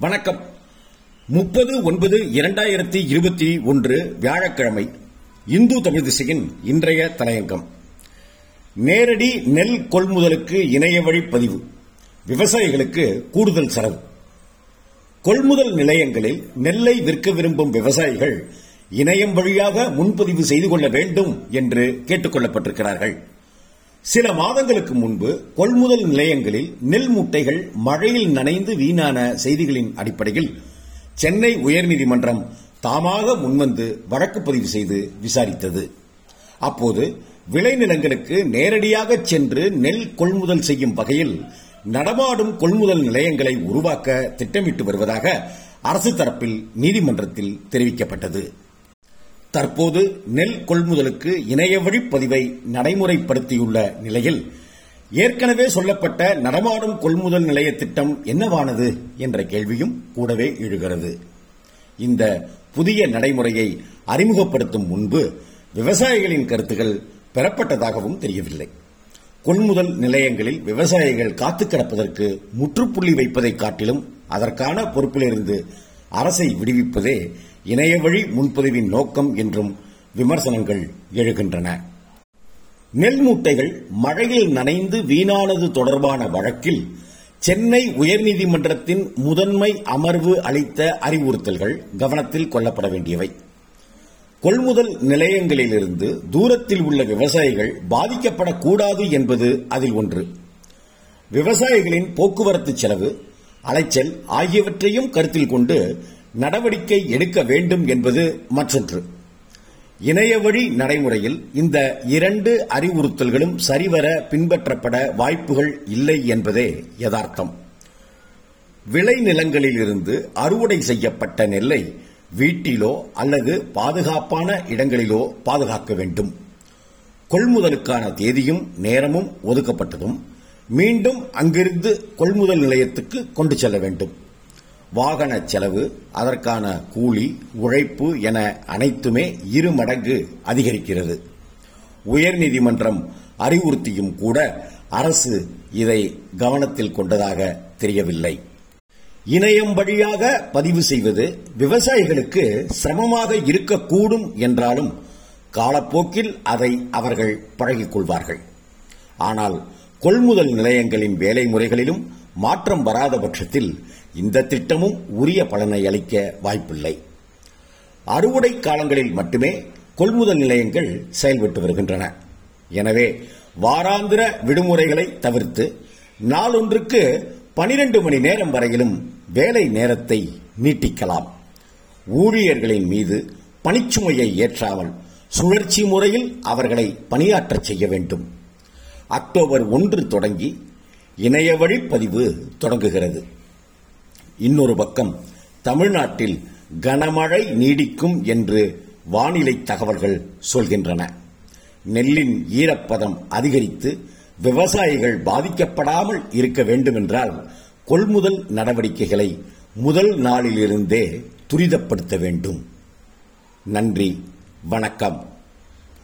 வணக்கம். முப்பது ஒன்பது இரண்டாயிரத்தி இருபத்தி ஒன்று வியாழக்கிழமை இந்து தமிழ் திசையின் இன்றைய தலையங்கம். நேரடி நெல் கொள்முதலுக்கு இணைய வழி பதிவு. விவசாயிகளுக்கு கூடுதல் செலவு. கொள்முதல் நிலையங்களில் நெல்லை விற்க விரும்பும் விவசாயிகள் இணையம் வழியாக முன்பதிவு செய்து கொள்ள வேண்டும் என்று கேட்டுக் கொள்ளப்பட்டிருக்கிறார்கள். சில மாதங்களுக்கு முன்பு கொள்முதல் நிலையங்களில் நெல் முட்டைகள் மழையில் நனைந்து வீணான செய்திகளின் அடிப்படையில் சென்னை உயர்நீதிமன்றம் தாமாக முன்வந்து வழக்கு பதிவு செய்து விசாரித்தது. அப்போது விளைநிலங்களுக்கு நேரடியாக சென்று நெல் கொள்முதல் செய்யும் வகையில் நடமாடும் கொள்முதல் நிலையங்களை உருவாக்க திட்டமிட்டு வருவதாக அரசு தரப்பில் நீதிமன்றத்தில் தெரிவிக்கப்பட்டது. தற்போது நெல் கொள்முதலுக்கு இணைய பதிவை நடைமுறைப்படுத்தியுள்ள நிலையில் ஏற்கனவே சொல்லப்பட்ட நடமாடும் கொள்முதல் நிலைய திட்டம் என்னவானது என்ற கேள்வியும் கூடவே எழுகிறது. இந்த புதிய நடைமுறையை அறிமுகப்படுத்தும் முன்பு விவசாயிகளின் கருத்துகள் பெறப்பட்டதாகவும் தெரியவில்லை. கொள்முதல் நிலையங்களில் விவசாயிகள் காத்து கிடப்பதற்கு முற்றுப்புள்ளி வைப்பதை காட்டிலும் அதற்கான பொறுப்பிலிருந்து அரசை விடுவிப்பதே இணைய வழி முன்பதிவின் நோக்கம் என்றும் விமர்சனங்கள் எழுகின்றன. நெல் மூட்டைகள் மழையில் நனைந்து வீணானது தொடர்பான வழக்கில் சென்னை உயர்நீதிமன்றத்தின் முதன்மை அமர்வு அளித்த அறிவுறுத்தல்கள் கவனத்தில் கொள்ளப்பட வேண்டியவை. கொள்முதல் நிலையங்களிலிருந்து தூரத்தில் உள்ள விவசாயிகள் பாதிக்கப்படக்கூடாது என்பது அதில் ஒன்று. விவசாயிகளின் போக்குவரத்து செலவு அலைச்சல் ஆகியவற்றையும் கருத்தில் கொண்டு நடவடிக்கை எடுக்க வேண்டும் என்பது மற்றொன்று. இணைய வழி நடைமுறையில் இந்த இரண்டு அறிவுறுத்தல்களும் சரிவர பின்பற்றப்பட வாய்ப்புகள் இல்லை என்பதே யதார்த்தம். விளைநிலங்களிலிருந்து அறுவடை செய்யப்பட்ட நெல்லை வீட்டிலோ அல்லது பாதுகாப்பான இடங்களிலோ பாதுகாக்க வேண்டும். கொள்முதலுக்கான தேதியும் நேரமும் ஒதுக்கப்பட்டதும் மீண்டும் அங்கிருந்து கொள்முதல் நிலையத்துக்கு கொண்டு செல்ல வேண்டும். வாகன செலவு அதற்கான கூலி உழைப்பு என அனைத்துமே இரு மடங்கு அதிகரிக்கிறது. உயர்நீதிமன்றம் அறிவுறுத்தியும் கூட அரசு இதை கவனத்தில் கொண்டதாக தெரியவில்லை. இணையம் வழியாக பதிவு செய்வது விவசாயிகளுக்கு சிரமமாக இருக்கக்கூடும் என்றாலும் காலப்போக்கில் அதை அவர்கள் பழகிக் கொள்வார்கள். ஆனால் கொள்முதல் நிலையங்களின் வேலை முறைகளிலும் மாற்றம் வராத பட்சத்தில் இந்த திட்டமும் உரிய பலனை அளிக்க வாய்ப்பில்லை. அறுவடை காலங்களில் மட்டுமே கொள்முதல் நிலையங்கள் செயல்பட்டு வருகின்றன. எனவே வாராந்திர விடுமுறைகளை தவிர்த்து நாளொன்றுக்கு பனிரெண்டு மணி நேரம் வரையிலும் வேலை நேரத்தை நீட்டிக்கலாம். ஊழியர்களின் மீது பணிச்சுமையை ஏற்றாமல் சுழற்சி முறையில் அவர்களை பணியாற்றச் செய்ய வேண்டும். அக்டோபர் ஒன்று தொடங்கி இணைய வழிப்பதிவு தொடங்குகிறது. இன்னொரு பக்கம் தமிழ்நாட்டில் கனமழை நீடிக்கும் என்று வானிலை தகவல்கள் சொல்கின்றன. நெல்லின் ஈரப்பதம் அதிகரித்து விவசாயிகள் பாதிக்கப்படாமல் இருக்க வேண்டுமென்றால் கொள்முதல் நடவடிக்கைகளை முதல் நாளிலிருந்தே துரிதப்படுத்த வேண்டும். நன்றி வணக்கம்.